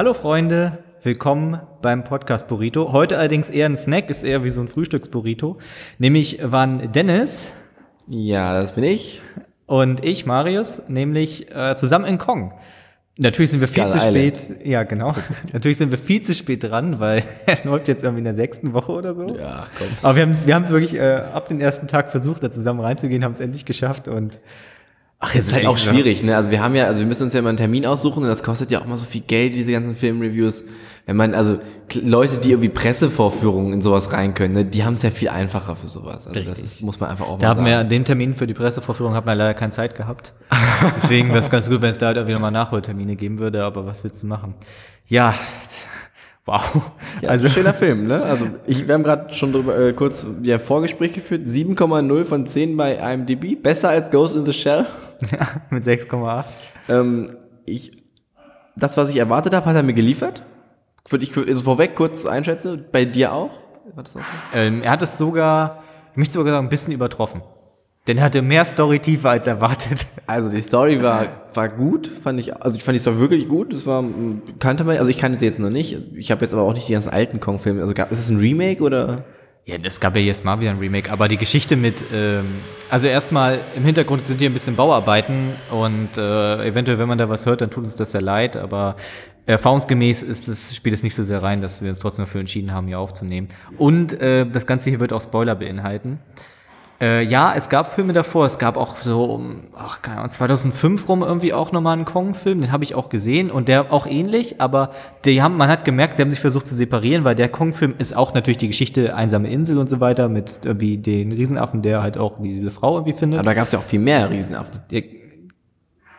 Hallo Freunde, willkommen beim Podcast Burrito. Heute allerdings eher ein Snack, ist eher wie so ein Frühstücksburrito. Nämlich waren Dennis Ja, das bin ich. und ich, Marius, nämlich äh, zusammen in Kong. Natürlich sind wir viel Skull zu Island. spät. Ja, genau. Natürlich sind wir viel zu spät dran, weil er läuft jetzt irgendwie in der sechsten Woche oder so. Ja, komm. Aber wir haben es wir haben's wirklich äh, ab dem ersten Tag versucht, da zusammen reinzugehen, haben es endlich geschafft und Ach, es ist halt auch schwierig, ne? Also wir haben ja, also wir müssen uns ja immer einen Termin aussuchen und das kostet ja auch mal so viel Geld, diese ganzen Filmreviews. Wenn man, also Leute, die irgendwie Pressevorführungen in sowas rein können, ne, die haben es ja viel einfacher für sowas. Also das Richtig. ist, muss man einfach auch Da mal haben wir sagen. an dem Termin für die Pressevorführung hat man leider keine Zeit gehabt. Deswegen wäre es ganz gut, wenn es da halt irgendwie nochmal Nachholtermine geben würde, aber was willst du machen? Ja, wow. Ja, also schöner Film, ne? Also ich, wir haben gerade schon drüber äh, kurz ja, Vorgespräch geführt. 7,0 von 10 bei IMDb. Besser als Ghost in the Shell. mit 6,8. Ähm, ich, das, was ich erwartet habe, hat er mir geliefert. Würde ich also vorweg kurz einschätzen. Bei dir auch? War das auch so? Ähm, er hat es sogar, ich möchte sogar sagen, ein bisschen übertroffen. Denn er hatte mehr Storytiefe als erwartet. Also die Story war, war gut, fand ich, also ich fand die Story wirklich gut. Das war, kannte man, also ich kannte sie jetzt noch nicht. Ich habe jetzt aber auch nicht die ganzen alten Kong-Filme. Also gab, ist es ein Remake oder? Ja, es gab ja jetzt mal wieder ein Remake, aber die Geschichte mit, ähm, also erstmal im Hintergrund sind hier ein bisschen Bauarbeiten und äh, eventuell, wenn man da was hört, dann tut uns das sehr leid, aber erfahrungsgemäß ist es, spielt es nicht so sehr rein, dass wir uns trotzdem dafür entschieden haben, hier aufzunehmen. Und äh, das Ganze hier wird auch Spoiler beinhalten. Äh, ja, es gab Filme davor, es gab auch so, um, ach, keine Ahnung, 2005 rum irgendwie auch nochmal einen Kong-Film, den habe ich auch gesehen und der auch ähnlich, aber die haben, man hat gemerkt, sie haben sich versucht zu separieren, weil der Kong-Film ist auch natürlich die Geschichte Einsame Insel und so weiter mit irgendwie den Riesenaffen, der halt auch diese Frau irgendwie findet. Aber da gab es ja auch viel mehr Riesenaffen. Der,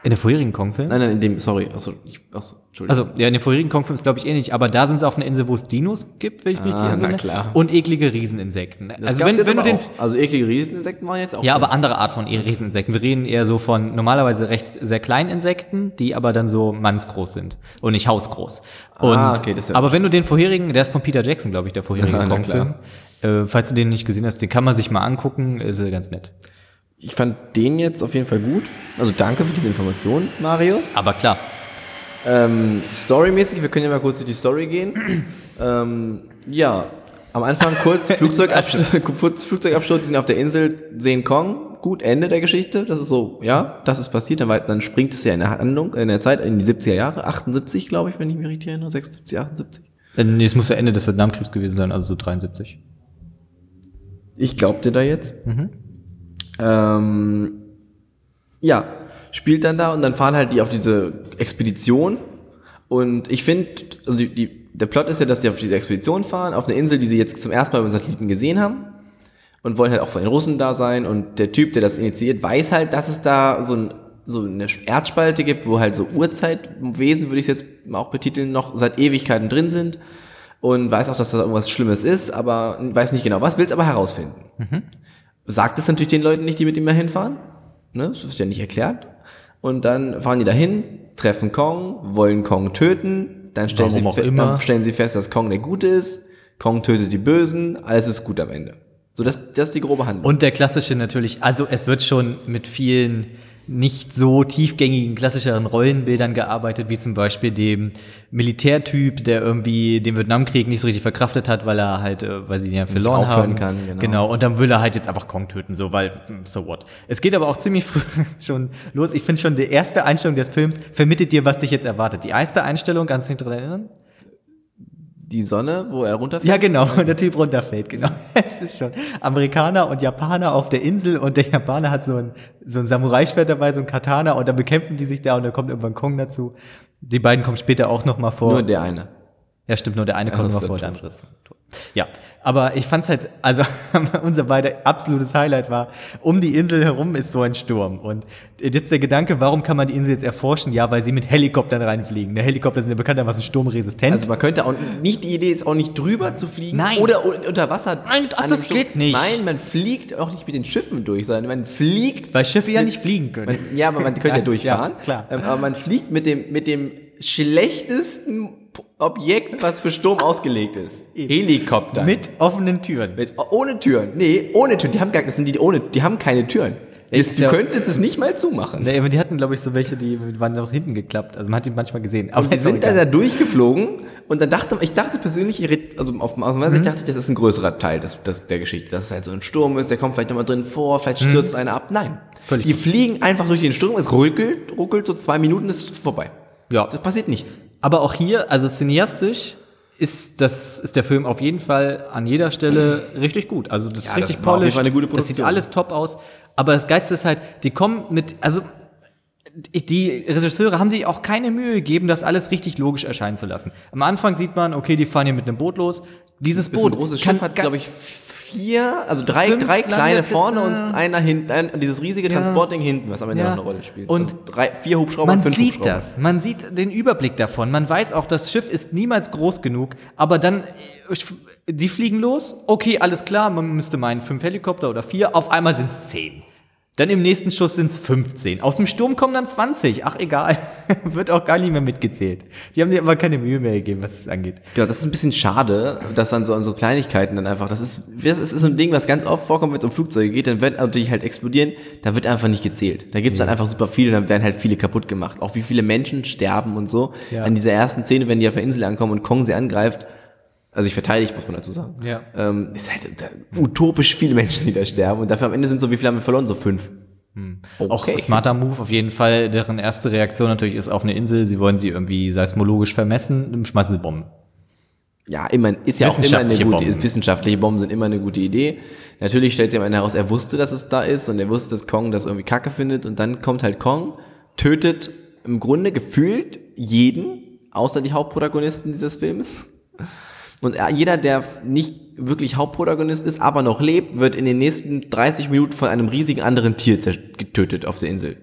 in der vorherigen Kong-Film? Nein, nein, in dem, sorry, achso, ich, achso, Entschuldigung. Also, ja, in den vorherigen Kong-Filmen ist, glaube ich, ähnlich, aber da sind sie auf einer Insel, wo es Dinos gibt, wenn ich mich Ah, richtig na entsinne. klar. Und eklige Rieseninsekten. das also, wenn, jetzt wenn du den, auch. Also eklige Rieseninsekten waren jetzt auch. Ja, drin. aber andere Art von Rieseninsekten. Wir reden eher so von normalerweise recht sehr kleinen Insekten, die aber dann so mannsgroß sind und nicht hausgroß. Und, Ah, okay, das ist ja aber wenn du den vorherigen, der ist von Peter Jackson, glaube ich, der vorherige Kong-Film. Äh, falls du den nicht gesehen hast, den kann man sich mal angucken, ist äh, ganz nett. Ich fand den jetzt auf jeden Fall gut. Also danke für diese Information, Marius. Aber klar, Ähm, storymäßig, wir können ja mal kurz durch die Story gehen. ähm, ja, am Anfang kurz Flugzeugabsturz, Flugzeugabsturz, die sind auf der Insel, sehen Kong. Gut, Ende der Geschichte. Das ist so, ja, das ist passiert. Dann, dann springt es ja in der Handlung, in der Zeit, in die 70er Jahre. 78, glaube ich, wenn ich mich richtig erinnere. 76, 78. äh, nee, es muss ja Ende des Vietnamkriegs gewesen sein, also so 73. Ich glaub dir da jetzt. Ähm, ja, spielt dann da und dann fahren halt die auf diese Expedition. Und ich finde, also die, die, der Plot ist ja, dass die auf diese Expedition fahren, auf eine Insel, die sie jetzt zum ersten Mal über Satelliten gesehen haben. Und wollen halt auch von den Russen da sein. Und der Typ, der das initiiert, weiß halt, dass es da so, ein, so eine Erdspalte gibt, wo halt so Urzeitwesen, würde ich es jetzt auch betiteln, noch seit Ewigkeiten drin sind. Und weiß auch, dass da irgendwas Schlimmes ist, aber weiß nicht genau was, will es aber herausfinden sagt es natürlich den Leuten nicht, die mit ihm dahin fahren. Ne? Das ist ja nicht erklärt. Und dann fahren die dahin, treffen Kong, wollen Kong töten. Dann stellen, Warum sie, dann stellen sie fest, dass Kong der Gute ist. Kong tötet die Bösen. Alles ist gut am Ende. So, das, das ist die grobe Handlung. Und der klassische natürlich, also es wird schon mit vielen nicht so tiefgängigen, klassischeren Rollenbildern gearbeitet, wie zum Beispiel dem Militärtyp, der irgendwie den Vietnamkrieg nicht so richtig verkraftet hat, weil er halt, äh, weil sie ihn ja verloren aufhören haben. kann, genau. genau. Und dann will er halt jetzt einfach Kong töten, so, weil, hm, so what. Es geht aber auch ziemlich früh schon los. Ich finde schon, die erste Einstellung des Films vermittelt dir, was dich jetzt erwartet. Die erste Einstellung, kannst du dich dran erinnern? Die Sonne, wo er runterfällt. Ja, genau, und der Typ runterfällt, genau. Es ist schon Amerikaner und Japaner auf der Insel und der Japaner hat so ein, so ein Samurai-Schwert dabei, so ein Katana und dann bekämpfen die sich da und dann kommt irgendwann Kong dazu. Die beiden kommen später auch noch mal vor. Nur der eine. ja, stimmt, nur der eine kommt das noch ist vor, der andere ist tot. Ja, aber ich fand's halt, also unser beide absolutes Highlight war, um die Insel herum ist so ein Sturm. Und jetzt der Gedanke, warum kann man die Insel jetzt erforschen? Ja, weil sie mit Helikoptern reinfliegen. Der Helikopter sind ja bekanntermaßen sturmresistent. Also man könnte auch nicht, die Idee ist auch nicht drüber zu fliegen. Nein. Oder un- unter Wasser. Nein, ach, das Sturm. geht nicht. Nein, man fliegt auch nicht mit den Schiffen durch, sondern man fliegt weil Schiffe ja nicht fliegen können. Man, ja, aber man könnte ja durchfahren. ja, klar. Ähm, aber man fliegt mit dem, mit dem schlechtesten Objekt, was für Sturm ausgelegt ist. Eben. Helikopter. Mit offenen Türen. mit, ohne Türen. Nee, ohne Türen. Die haben gar, das sind die ohne, die haben keine Türen. Jetzt, du könntest es nicht mal zumachen. Nee, aber die hatten, glaube ich, so welche, die waren nach hinten geklappt. Also man hat die manchmal gesehen. Aber Und die sind dann da durchgeflogen und dann dachte ich dachte persönlich, also auf, aus meiner Mhm. Sicht dachte ich, das ist ein größerer Teil des, des, der Geschichte. Dass es halt so ein Sturm ist, der kommt vielleicht nochmal drin vor, vielleicht stürzt einer ab. Nein. Mhm. Völlig die fliegen einfach durch den Sturm, es ruckelt, ruckelt so zwei Minuten, ist vorbei. Ja. Das passiert nichts. Aber auch hier, also cineastisch, ist das ist der Film auf jeden Fall an jeder Stelle richtig gut. Also das Ja, ist richtig das polished, eine gute das sieht Produktion. alles top aus. Aber das Geilste ist halt, die kommen mit, also die Regisseure haben sich auch keine Mühe gegeben, das alles richtig logisch erscheinen zu lassen. Am Anfang sieht man, okay, die fahren hier mit einem Boot los. Dieses Boot ein großes Schiff hat, glaube ich, vier, also drei, Fünf drei kleine vorne und einer hinten, ein, dieses riesige Ja. Transportding hinten, was am Ende Ja. noch eine Rolle spielt. Und also drei, vier Hubschrauber Man und fünf sieht Hubschrauber. das, man sieht den Überblick davon. Man weiß auch, das Schiff ist niemals groß genug, aber dann, äh, die fliegen los, okay, alles klar, man müsste meinen, fünf Helikopter oder vier, auf einmal sind es zehn. Dann im nächsten Schuss sind es 15. Aus dem Sturm kommen dann 20. Ach, egal. Wird auch gar nicht mehr mitgezählt. Die haben sich aber keine Mühe mehr gegeben, was es angeht. Genau, das ist ein bisschen schade, dass dann so an so Kleinigkeiten dann einfach, das ist, das ist so ein Ding, was ganz oft vorkommt, wenn es um Flugzeuge geht, dann werden natürlich halt explodieren, da wird einfach nicht gezählt. Da gibt's dann einfach super viele, dann werden halt viele kaputt gemacht. Auch wie viele Menschen sterben und so. Ja. An dieser ersten Szene, wenn die auf der Insel ankommen und Kong sie angreift, also ich verteidige, muss man dazu sagen. Ja. Ähm, ist halt da, utopisch viele Menschen, die da sterben und dafür am Ende sind so, wie viele haben wir verloren? So fünf. Auch smarter Move auf jeden Fall. Deren erste Reaktion natürlich ist auf eine Insel. Sie wollen sie irgendwie seismologisch vermessen, dann schmeißen sie Bomben. Ja, immer, ist ja auch immer eine gute, Bomben. wissenschaftliche Bomben sind immer eine gute Idee. Natürlich stellt sich am Ende heraus, er wusste, dass es da ist und er wusste, dass Kong das irgendwie kacke findet und dann kommt halt Kong, tötet im Grunde gefühlt jeden, außer die Hauptprotagonisten dieses Filmes. Und er- jeder, der nicht wirklich Hauptprotagonist ist, aber noch lebt, wird in den nächsten 30 Minuten von einem riesigen anderen Tier getötet auf der Insel.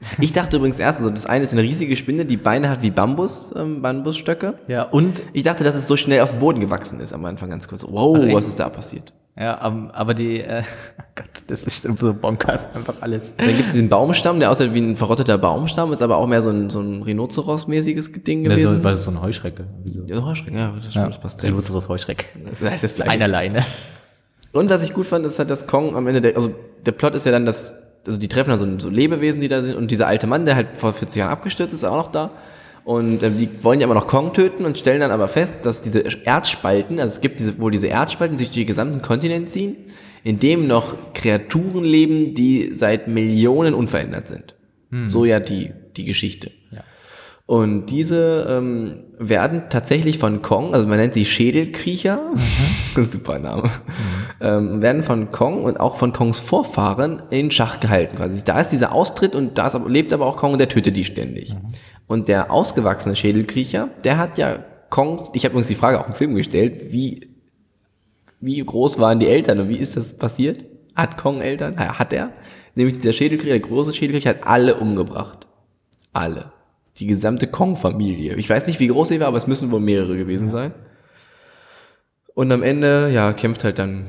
Ja. Ich dachte übrigens erst, also das eine ist eine riesige Spinne, die Beine hat wie Bambus, ähm, Bambusstöcke. Ja, und Ich dachte, dass es so schnell aus dem Boden gewachsen ist am Anfang ganz kurz. Wow, Ach, echt? was ist da passiert? Ja, ähm, aber die, äh, Gott, das ist so bonkers, einfach alles. Dann gibt es diesen Baumstamm, der aussieht wie ein verrotteter Baumstamm, ist aber auch mehr so ein, so ein Rhinoceros-mäßiges Ding Das ist gewesen. so, weil es so eine Heuschrecke. Wie so. ja, Heuschrecken, ja, das, stimmt, das passt. Rhinoceros Heuschreck. Das heißt das Gleiche. Einerlei, ne? Und was ich gut fand, ist halt, dass Kong am Ende, der, also der Plot ist ja dann, dass, also die treffen da so, so Lebewesen, die da sind, und dieser alte Mann, der halt vor 40 Jahren abgestürzt ist, ist auch noch da. Und ähm, die wollen ja immer noch Kong töten und stellen dann aber fest, dass diese Erdspalten, also es gibt diese, wohl diese Erdspalten, die sich durch den gesamten Kontinent ziehen, in dem noch Kreaturen leben, die seit Millionen unverändert sind. So ja die, die Geschichte. Und diese ähm, werden tatsächlich von Kong, also man nennt sie Schädelkriecher, super Name, ähm, werden von Kong und auch von Kongs Vorfahren in Schach gehalten. Quasi. Da ist dieser Austritt und da ist, lebt aber auch Kong und der tötet die ständig. Und der ausgewachsene Schädelkriecher, der hat ja Kongs, ich habe übrigens die Frage auch im Film gestellt, wie, wie groß waren die Eltern und wie ist das passiert? Hat Kong Eltern? Hat er. Nämlich dieser Schädelkriecher, der große Schädelkriecher, hat alle umgebracht. Alle. Die gesamte Kong-Familie. Ich weiß nicht, wie groß sie war, aber es müssen wohl mehrere gewesen sein. Und am Ende, ja, kämpft halt dann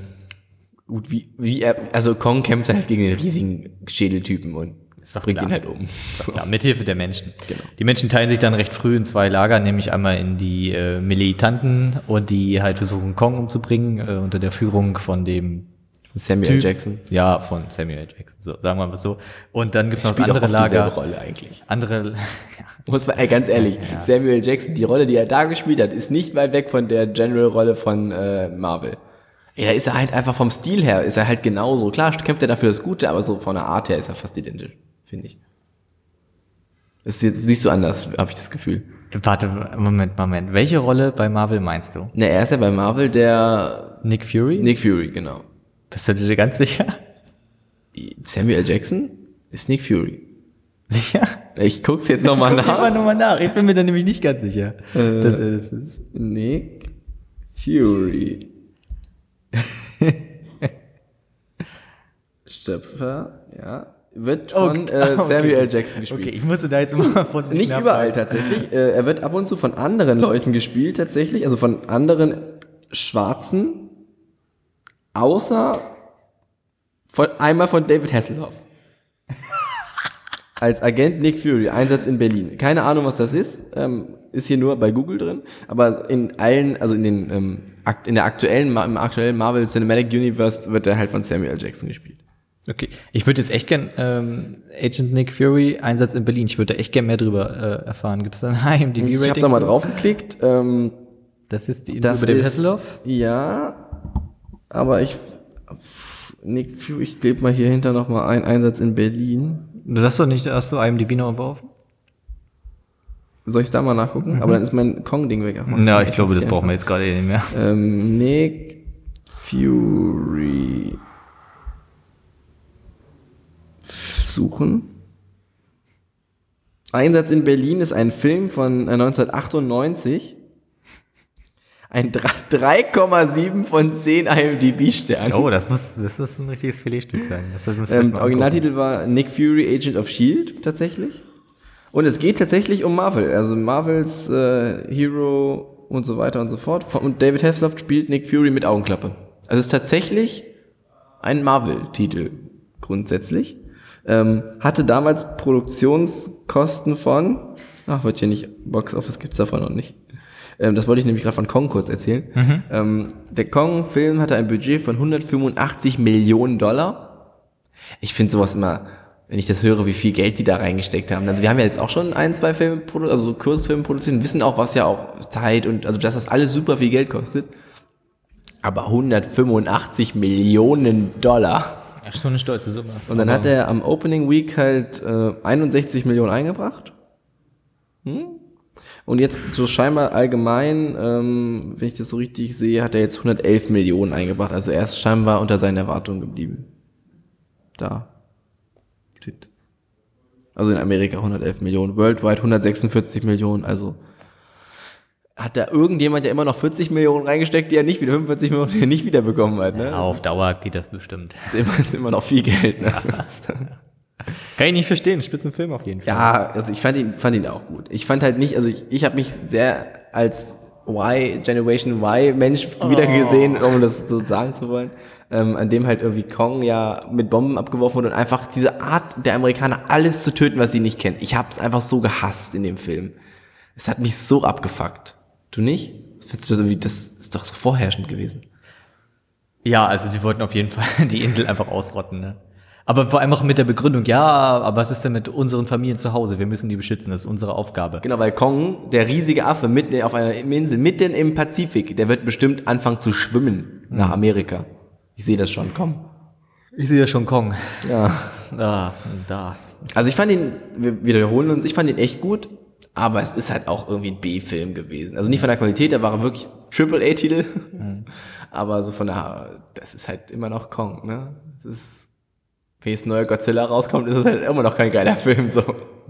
gut, wie, wie er, also Kong kämpft halt gegen den riesigen Schädeltypen und bringt klar. ihn halt um. Ja, mit Hilfe der Menschen. Genau. Die Menschen teilen sich dann recht früh in zwei Lager, nämlich einmal in die äh, Militanten und die halt versuchen, Kong umzubringen, äh, unter der Führung von dem Samuel Typ. Jackson. Ja, von Samuel Jackson, so, sagen wir mal so. Und dann gibt's noch das auch andere dieselbe Lager. Rolle eigentlich. Andere, Muss man, ey, ganz ehrlich, Samuel Jackson, die Rolle, die er da gespielt hat, ist nicht weit weg von der General-Rolle von äh, Marvel. Ja, da ist er halt einfach vom Stil her, ist er halt genauso. Klar, kämpft er dafür das Gute, aber so von der Art her ist er fast identisch, finde ich. Das siehst du anders, habe ich das Gefühl. warte, Moment, Moment. Welche Rolle bei Marvel meinst du? Na, er ist ja bei Marvel der Nick Fury? Nick Fury, genau. Bist du dir ganz sicher? Samuel Jackson ist Nick Fury. Sicher? Ich guck's jetzt nochmal Guck nach. mal nochmal nach. Ich bin mir da nämlich nicht ganz sicher. Das ist, das ist Nick Fury. Stöpfer, ja. Wird von Okay, äh, okay. Samuel Jackson gespielt. Okay, ich musste da jetzt mal vorsichtig Nicht überall tatsächlich. Äh, er wird ab und zu von anderen Leuten gespielt tatsächlich, also von anderen Schwarzen, außer von, einmal von David Hasselhoff. Als Agent Nick Fury, Einsatz in Berlin. Keine Ahnung, was das ist. Ähm, ist hier nur bei Google drin. Aber in allen, also in den, ähm, in der aktuellen, im aktuellen Marvel Cinematic Universe wird er halt von Samuel Jackson gespielt. Okay, ich würde jetzt echt gern ähm, Agent Nick Fury Einsatz in Berlin. Ich würde da echt gern mehr drüber äh, erfahren. Gibt es da ein IMDb-Rating? Ich habe da mal drauf geklickt. Ähm, Das ist die Info das über den Hasselhoff. Ja, aber ich Nick Fury, ich klebe mal hier hinter noch mal ein Einsatz in Berlin. Du hast doch nicht, hast du IMDb noch offen? Soll ich da mal nachgucken? Aber dann ist mein Kong-Ding weg. Ach, Ja, ich glaube, das brauchen wir jetzt gerade eh nicht mehr. Ähm, Nick Fury suchen. Einsatz in Berlin ist ein Film von äh, 1998. Ein dr- 3,7 von 10 IMDb-Sternen. Oh, das muss, das ist ein richtiges Filetstück sein. Das Ähm, Originaltitel war Nick Fury, Agent of Shield, tatsächlich. Und es geht tatsächlich um Marvel, also Marvels äh, Hero und so weiter und so fort. Und David Hasselhoff spielt Nick Fury mit Augenklappe. Also es ist tatsächlich ein Marvel-Titel grundsätzlich. Ähm, hatte damals Produktionskosten von, ach, wird hier nicht, Box Office gibt's davon noch nicht. Ähm, das wollte ich nämlich gerade von Kong kurz erzählen. Ähm, der Kong-Film hatte ein Budget von 185 Millionen Dollar. Ich finde sowas immer, wenn ich das höre, wie viel Geld die da reingesteckt haben. Also wir haben ja jetzt auch schon ein, zwei Filme, produ- also so Kurzfilme produziert, wissen auch, was ja auch Zeit und, also dass das alles super viel Geld kostet. Aber 185 Millionen Dollar. Ja, schon eine stolze Summe. Und dann hat er am Opening Week halt äh, 61 Millionen eingebracht. Hm? Und jetzt so scheinbar allgemein, ähm, wenn ich das so richtig sehe, hat er jetzt 111 Millionen eingebracht. Also er ist scheinbar unter seinen Erwartungen geblieben. Da. Also in Amerika 111 Millionen, worldwide 146 Millionen. Also hat da irgendjemand ja immer noch 40 Millionen reingesteckt, die er nicht wieder 45 Millionen, die er nicht wieder bekommen hat. Ne? Auf Dauer geht das bestimmt. Das ist immer, ist immer noch viel Geld. Ne? Kann ich nicht verstehen. Spitzenfilm auf jeden Fall. Ja, also ich fand ihn, fand ihn auch gut. Ich fand halt nicht, also ich, ich habe mich sehr als Y, Generation Y Mensch wieder gesehen, um das so sagen zu wollen, ähm, an dem halt irgendwie Kong ja mit Bomben abgeworfen wurde und einfach diese Art der Amerikaner alles zu töten, was sie nicht kennen. Ich habe es einfach so gehasst in dem Film. Es hat mich so abgefuckt. Du nicht? Findest du das irgendwie, das ist doch so vorherrschend gewesen. Ja, also sie wollten auf jeden Fall die Insel einfach ausrotten, ne? Aber vor allem auch mit der Begründung, ja, aber was ist denn mit unseren Familien zu Hause? Wir müssen die beschützen, das ist unsere Aufgabe. Genau, weil Kong, der riesige Affe mitten auf einer Insel, mitten im Pazifik, der wird bestimmt anfangen zu schwimmen nach Amerika. Ich sehe das schon, komm. Ich sehe ja schon Kong. Ja. Da, da. Also ich fand ihn, wir wiederholen uns, ich fand ihn echt gut, aber es ist halt auch irgendwie ein B-Film gewesen. Also nicht von der Qualität, da war er wirklich Triple-A-Titel, aber so von der, das ist halt immer noch Kong, ne? Das ist, wenn jetzt neuer Godzilla rauskommt, ist es halt immer noch kein geiler Film, so.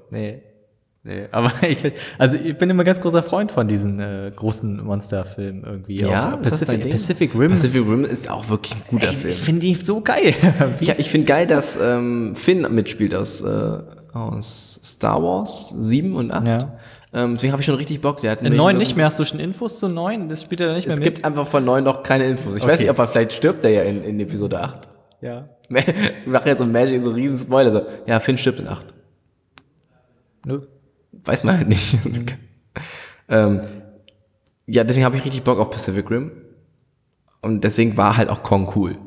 Nee. Nee, aber ich also ich bin immer ganz großer Freund von diesen äh, großen Monsterfilmen irgendwie. Ja, Auch Pacific? Pacific Rim. Pacific Rim ist auch wirklich ein guter Ey, Film. ich finde die so geil. Ich, ich finde geil, dass ähm, Finn mitspielt aus, äh, aus Star Wars 7 und 8. Ja. Ähm, deswegen habe ich schon richtig Bock. Der hat In neun nicht mehr. Hast du schon Infos zu neun? Das spielt er nicht mehr Es mit. gibt einfach von 9 noch keine Infos. Ich weiß Okay. nicht, ob er vielleicht stirbt er ja in, in Episode 8. ja. Wir machen jetzt so Magic, so einen riesen Spoiler. So, ja, Finn stirbt in 8. Nö. Weiß man halt nicht. ähm, ja, deswegen habe ich richtig Bock auf Pacific Rim. Und deswegen war halt auch Kong cool.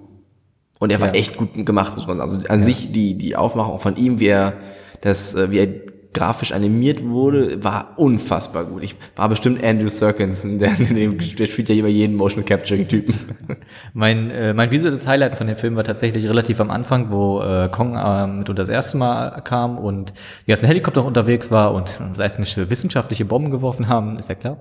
Und er war Ja. echt gut gemacht, muss man sagen. Also an sich die, die Aufmachung von ihm, wie er das, äh, wie er grafisch animiert wurde, war unfassbar gut. Ich war bestimmt Andrew Serkins, der, der spielt ja immer jeden Motion Capturing Typen. Mein, äh, mein visuelles Highlight von dem Film war tatsächlich relativ am Anfang, wo äh, Kong äh, mit das erste Mal kam und die ganzen Helikopter unterwegs war und seismische wissenschaftliche Bomben geworfen haben, ist ja klar.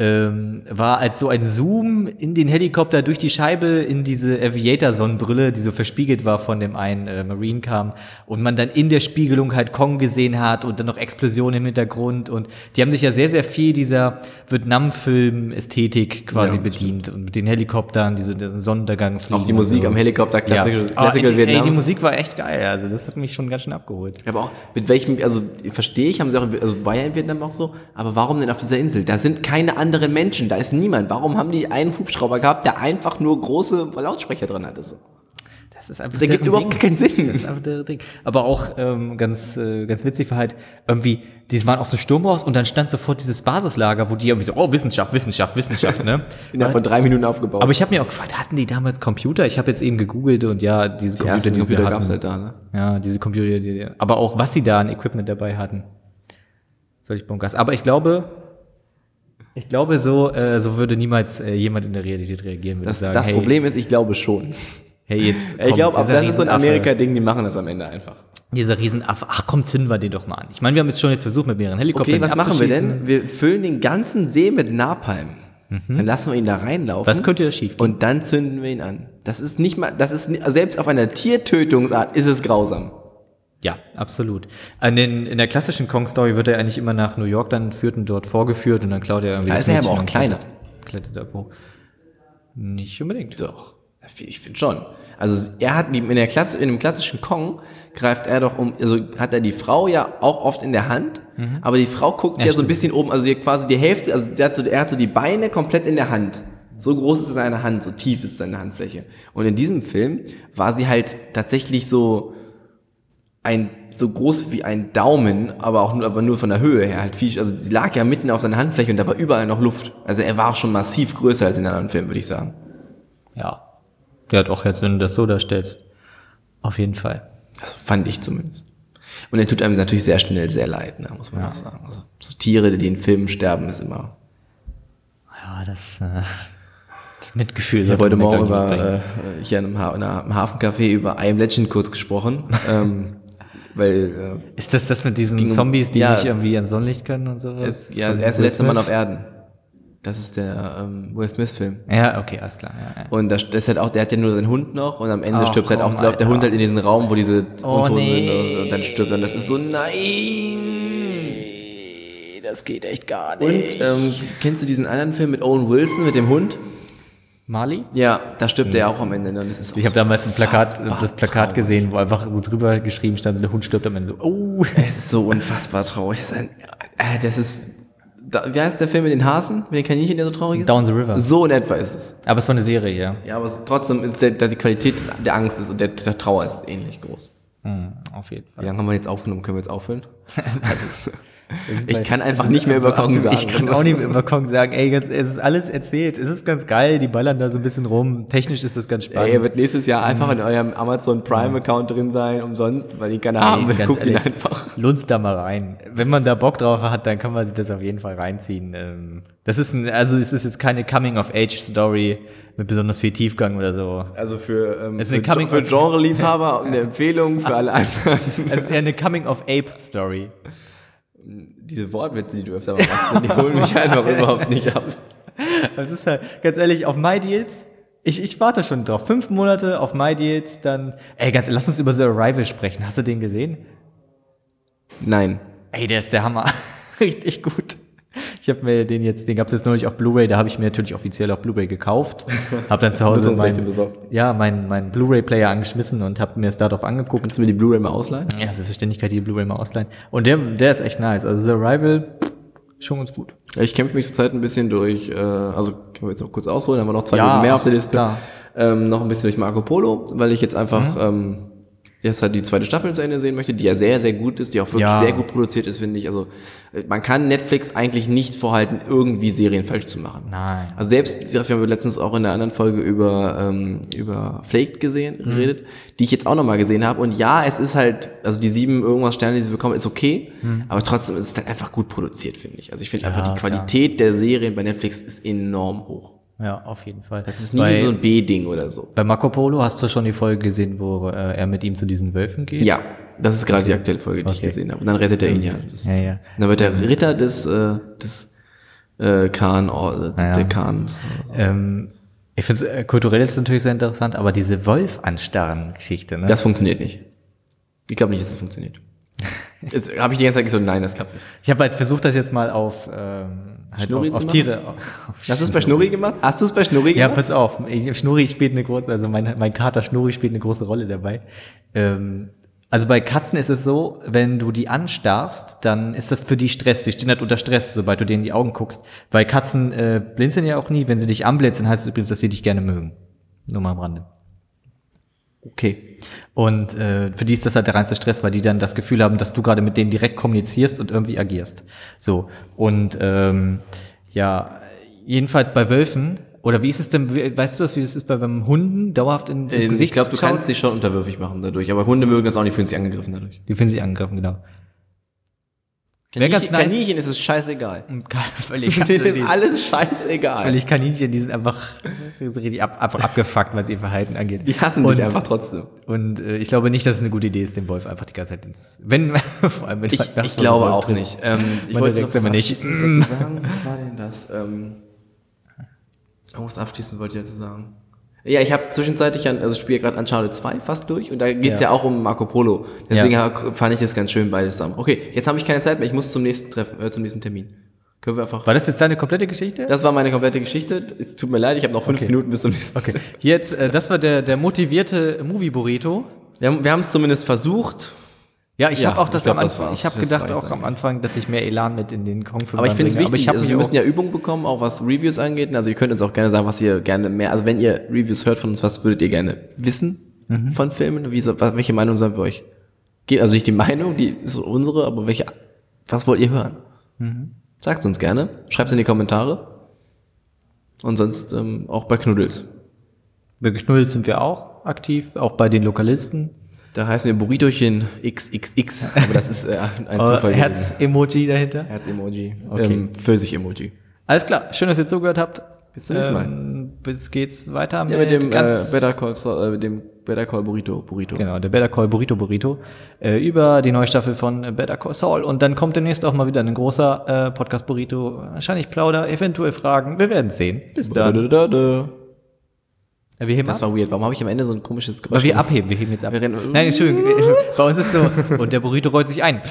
Ähm, war als so ein Zoom in den Helikopter durch die Scheibe in diese Aviator-Sonnenbrille, die so verspiegelt war von dem einen äh, Marine kam und man dann in der Spiegelung halt Kong gesehen hat und dann noch Explosionen im Hintergrund und die haben sich ja sehr, sehr viel dieser Vietnam-Film-Ästhetik quasi Ja, bedient und mit den Helikoptern, diese diesen Sonnenuntergang fliegen. Auch die Musik so. am Helikopter, Classical, ja. Classical oh, Vietnam. Ey, die Musik war echt geil, also das hat mich schon ganz schön abgeholt. Aber auch mit welchem, also verstehe ich, haben sie auch, also war ja in Vietnam auch so, aber warum denn auf dieser Insel? Da sind keine anderen Menschen, da ist niemand. Warum haben die einen Hubschrauber gehabt, der einfach nur große Lautsprecher drin hatte? So? Das ist einfach Das ergibt überhaupt Ding. keinen Sinn. Das ist einfach deren Ding. Aber auch ähm, ganz, äh, ganz witzig war halt irgendwie, die waren aus dem Sturm raus und dann stand sofort dieses Basislager, wo die irgendwie so, oh, Wissenschaft, Wissenschaft, Wissenschaft, ne? Innerhalb von drei Minuten aufgebaut. Aber ich habe mir auch gefragt, hatten die damals Computer? Ich habe jetzt eben gegoogelt und ja, diese die Computer, die Computer gab es halt da, ne? Ja, diese Computer, die, aber auch was sie da an Equipment dabei hatten. Völlig bunkers. Aber ich glaube, ich glaube, so, äh, so würde niemals äh, jemand in der Realität reagieren, würde Das, sagen, das hey, Problem ist, ich glaube schon. hey, jetzt. Ich glaube, aber das ist so ein Amerika-Ding, die machen das am Ende einfach. Dieser Riesenaffe, ach komm, zünden wir den doch mal an. Ich meine, wir haben jetzt schon jetzt versucht, mit mehreren Helikoptern Okay, was machen wir denn? Wir füllen den ganzen See mit Napalm. Dann lassen wir ihn da reinlaufen. Was könnte da schief gehen? Und dann zünden wir ihn an. Das ist nicht mal, das ist, selbst auf einer Tiertötungsart ist es grausam. Ja, absolut. An den, in der klassischen Kong-Story wird er eigentlich immer nach New York dann führt und dort vorgeführt und dann klaut er irgendwie Da ist er aber auch kleiner. Klettert, da wo. Nicht unbedingt. Doch. Ich finde schon. Also er hat in, der Klasse, in dem klassischen Kong greift er doch um, also hat er die Frau ja auch oft in der Hand, aber die Frau guckt Ja, ja, so ein bisschen oben, also quasi die Hälfte, also sie hat so, er hat so die Beine komplett in der Hand. So groß ist seine Hand, so tief ist seine Handfläche. Und in diesem Film war sie halt tatsächlich so ein so groß wie ein Daumen, aber auch nur, aber nur von der Höhe her halt viel, also sie lag ja mitten auf seiner Handfläche und da war überall noch Luft. Also er war auch schon massiv größer als in den anderen Filmen, würde ich sagen. Ja. Ja, doch, jetzt, wenn du das so darstellst. Auf jeden Fall. Also fand ich zumindest. Und er tut einem natürlich sehr schnell sehr leid, ne, muss man auch sagen. Also so Tiere, die in Filmen sterben, ist immer. Ja, das, äh, das Mitgefühl. Ich habe heute Morgen über äh, hier in einem, ha in einem Hafencafé über I Am Legend kurz gesprochen, ähm, weil Ist das das mit diesen um- Zombies, die ja. nicht irgendwie ans Sonnenlicht können und äh, sowas? es, ja, er ist der letzte Mann auf Erden. Das ist der ähm, Will Smith Film. Ja, okay, alles klar. Ja, ja. Und das, das ist halt auch, der hat ja nur seinen Hund noch und am Ende Ach, stirbt halt auch, läuft der Alter. Hund halt in diesen Raum, wo diese Oh, Untoten nee. sind und, so, und dann stirbt er. Und das ist so, nein! Das geht echt gar Und ähm, kennst du diesen anderen Film mit Owen Wilson, mit dem Hund? Marley? Ja, da stirbt er auch am Ende. Ne? Und das ist auch Ich habe so damals ein Plakat, das Plakat traurig. gesehen, wo einfach so drüber geschrieben stand, so der Hund stirbt am Ende so, oh. Es ist so unfassbar traurig. Das ist, ein, äh, das ist wie heißt der Film mit den Hasen, mit den Kaninchen, der so traurig ist? Down the River. So in etwa ist es. Aber es war eine Serie, ja. Ja, aber trotzdem ist der, der, die Qualität der Angst ist und der, der Trauer ist ähnlich groß. Hm, auf jeden Wie Fall. lange haben wir jetzt aufgenommen? Können wir jetzt aufhören? Ich kann einfach nicht mehr über Kong sagen. Ich kann auch nicht über Kong sagen, ey, ganz, es ist alles erzählt. Es ist ganz geil, die ballern da so ein bisschen rum. Technisch ist das ganz spannend. Ey, er wird nächstes Jahr einfach in eurem Amazon Prime Account drin sein, umsonst, weil ihn keiner haben will. Guckt ihn einfach. Lunz da mal rein. Wenn man da Bock drauf hat, dann kann man sich das auf jeden Fall reinziehen. Ähm, Das ist ein, also es ist jetzt keine Coming-of-Age-Story mit besonders viel Tiefgang oder so. Also für, ähm, ist für, eine Coming- für Genre-Liebhaber eine Empfehlung für alle anderen. Es ist eher eine Coming-of-Ape-Story. Diese Wortwitze, die du öfter mal machst, die holen mich einfach überhaupt nicht ab. Das ist halt, ganz ehrlich, auf MyDeals, ich, ich warte schon drauf. Fünf Monate auf MyDeals, dann, ey, ganz, lass uns über The Arrival sprechen. Hast du den gesehen? Nein. Ey, der ist der Hammer. Richtig gut. Ich habe mir den jetzt, den gab's jetzt neulich auf Blu-ray, da habe ich mir natürlich offiziell auf Blu-ray gekauft. Hab dann zu Hause mein, besorgt. ja, meinen mein Blu-ray-Player angeschmissen und habe mir es darauf angeguckt. Kannst du mir die Blu-ray mal ausleihen? Ja, selbstverständlich kann ich die Blu-ray mal ausleihen. Und der, der ist echt nice. Also The Arrival, schon ganz gut. Ja, Ich kämpfe mich zurzeit ein bisschen durch, äh, also können wir jetzt noch kurz ausholen, haben wir noch zwei Ja, Minuten mehr auf der Liste. klar. Ähm, noch ein bisschen durch Marco Polo, weil ich jetzt einfach ähm, jetzt halt die zweite Staffel zu Ende sehen möchte, die ja sehr, sehr gut ist, die auch wirklich Ja. sehr gut produziert ist, finde ich. Also äh, man kann Netflix eigentlich nicht vorhalten, irgendwie Serien falsch zu machen. Nein. Also selbst, wir haben letztens auch in der anderen Folge über, ähm, über Flaked gesehen, Mhm. geredet, die ich jetzt auch nochmal gesehen habe. Und ja, es ist halt, also die sieben irgendwas Sterne, die sie bekommen, ist okay, aber trotzdem ist es halt einfach gut produziert, finde ich. Also ich finde einfach, die Mhm. Qualität der Serien bei Netflix ist enorm hoch. Ja, auf jeden Fall. Das ist nie bei, so ein B-Ding oder so. bei Marco Polo hast du schon die Folge gesehen, wo äh, er mit ihm zu diesen Wölfen geht? Ja, das ist gerade die aktuelle Folge, die ich Okay. gesehen habe. Und dann rettet er ihn ja. Das Ja, ist- ja. Und dann wird der Ritter des, äh, des äh, Khan, äh, Ja. der Khans. Ähm, ich finde es äh, kulturell ist natürlich sehr interessant, aber diese Wolf-Anstarren-Geschichte, ne? Das funktioniert nicht. Ich glaube nicht, dass das funktioniert. Jetzt habe ich die ganze Zeit gesagt, nein, das klappt nicht. ich habe halt versucht, das jetzt mal auf, ähm, halt Schnurri auf, auf Tiere. Auf Hast du es bei Schnurri gemacht? Hast du es bei Schnurri Ja, gemacht? pass auf. Ich, Schnurri spielt eine große, also mein, mein Kater Schnurri spielt eine große Rolle dabei. Ähm, also bei Katzen ist es so, wenn du die anstarrst, dann ist das für die Stress. Die stehen halt unter Stress, sobald du denen in die Augen guckst. Weil Katzen äh, blinzeln ja auch nie. Wenn sie dich anblinzeln, heißt es übrigens, dass sie dich gerne mögen. Nur mal am Rande. Okay. Und äh, für die ist das halt der reinste Stress, weil die dann das Gefühl haben, dass du gerade mit denen direkt kommunizierst und irgendwie agierst. So. Und ähm, ja, jedenfalls bei Wölfen, oder wie ist es denn, weißt du das, wie es ist bei beim Hunden dauerhaft in, ins Ähm, Gesicht ich glaube, du kannst dich schon unterwürfig machen dadurch, aber Hunde mögen das auch nicht, fühlen sich angegriffen dadurch. Die finden sich angegriffen, genau. Wär ganz Kaninchen, nice. Kaninchen ist es scheißegal. Völlig, Das ist alles scheißegal. völlig Kaninchen, die sind einfach richtig ab, ab, abgefuckt, was ihr Verhalten angeht. Die hassen und, dich einfach trotzdem. Und äh, ich glaube nicht, dass es eine gute Idee ist, den Wolf einfach die ganze Zeit ins. Wenn, vor allem, wenn Ich, nachts ich glaube auch tritt. nicht. Ähm, ich Man wollte noch immer nicht. Was war denn das? Ähm, irgendwas abschließend wollte ich dazu sagen. Ja, ich habe zwischenzeitlich, an, also ich spiele gerade Uncharted 2 fast durch und da geht's ja. Ja. auch um Marco Polo. Deswegen hab- fand ich es ganz schön beides zusammen. Okay, jetzt habe ich keine Zeit mehr, ich muss zum nächsten Treffen, äh, zum nächsten Termin. Können wir einfach. War das jetzt deine komplette Geschichte? Das war meine komplette Geschichte. Es tut mir leid, ich habe noch fünf Okay. Minuten bis zum nächsten. Okay. Jetzt, äh, das war der, der motivierte Movie Burrito. Wir haben wir haben es zumindest versucht. Ja, ich Ja, habe auch ich das glaub, am Anfang. ich habe gedacht auch am. Anfang, dass ich mehr Elan mit in den Kong-Film Aber ich finde es wichtig, also wir müssen ja Übung bekommen, auch was Reviews angeht. Also ihr könnt uns auch gerne sagen, was ihr gerne mehr, also wenn ihr Reviews hört von uns, was würdet ihr gerne wissen Mhm. von Filmen? Wie, welche Meinung sollen wir euch geben? Also nicht die Meinung, die ist unsere, aber welche, was wollt ihr hören? Mhm. Sagt uns gerne, schreibt es in die Kommentare. Und sonst ähm, auch bei Knuddels. Bei Knuddels sind wir auch aktiv, auch bei den Lokalisten. Da heißen wir Burritochen XXX, aber das ist äh, ein Zufall. Äh. Herz-Emoji dahinter. Herz-Emoji. Okay. Ähm, Pfirsich-Emoji. Alles klar, schön, dass ihr zugehört habt. Bis zum nächsten Mal. Ähm, Bis geht's weiter Ja, mit dem äh, ganz- Better Call äh, mit dem Better Call Burrito. Burrito. Genau, der Better Call Burrito Burrito äh, über die neue Staffel von äh, Better Call Saul und dann kommt demnächst auch mal wieder ein großer äh, Podcast Burrito, wahrscheinlich Plauder, eventuell Fragen, wir werden sehen. Bis dann. Da-da-da-da. Äh, Wir heben Das ab. war weird. Warum habe ich am Ende so ein komisches Geräusch? Weil wir abheben, wir heben jetzt ab. Wir rennen- Nein, Entschuldigung, bei uns ist so und der Burrito rollt sich ein.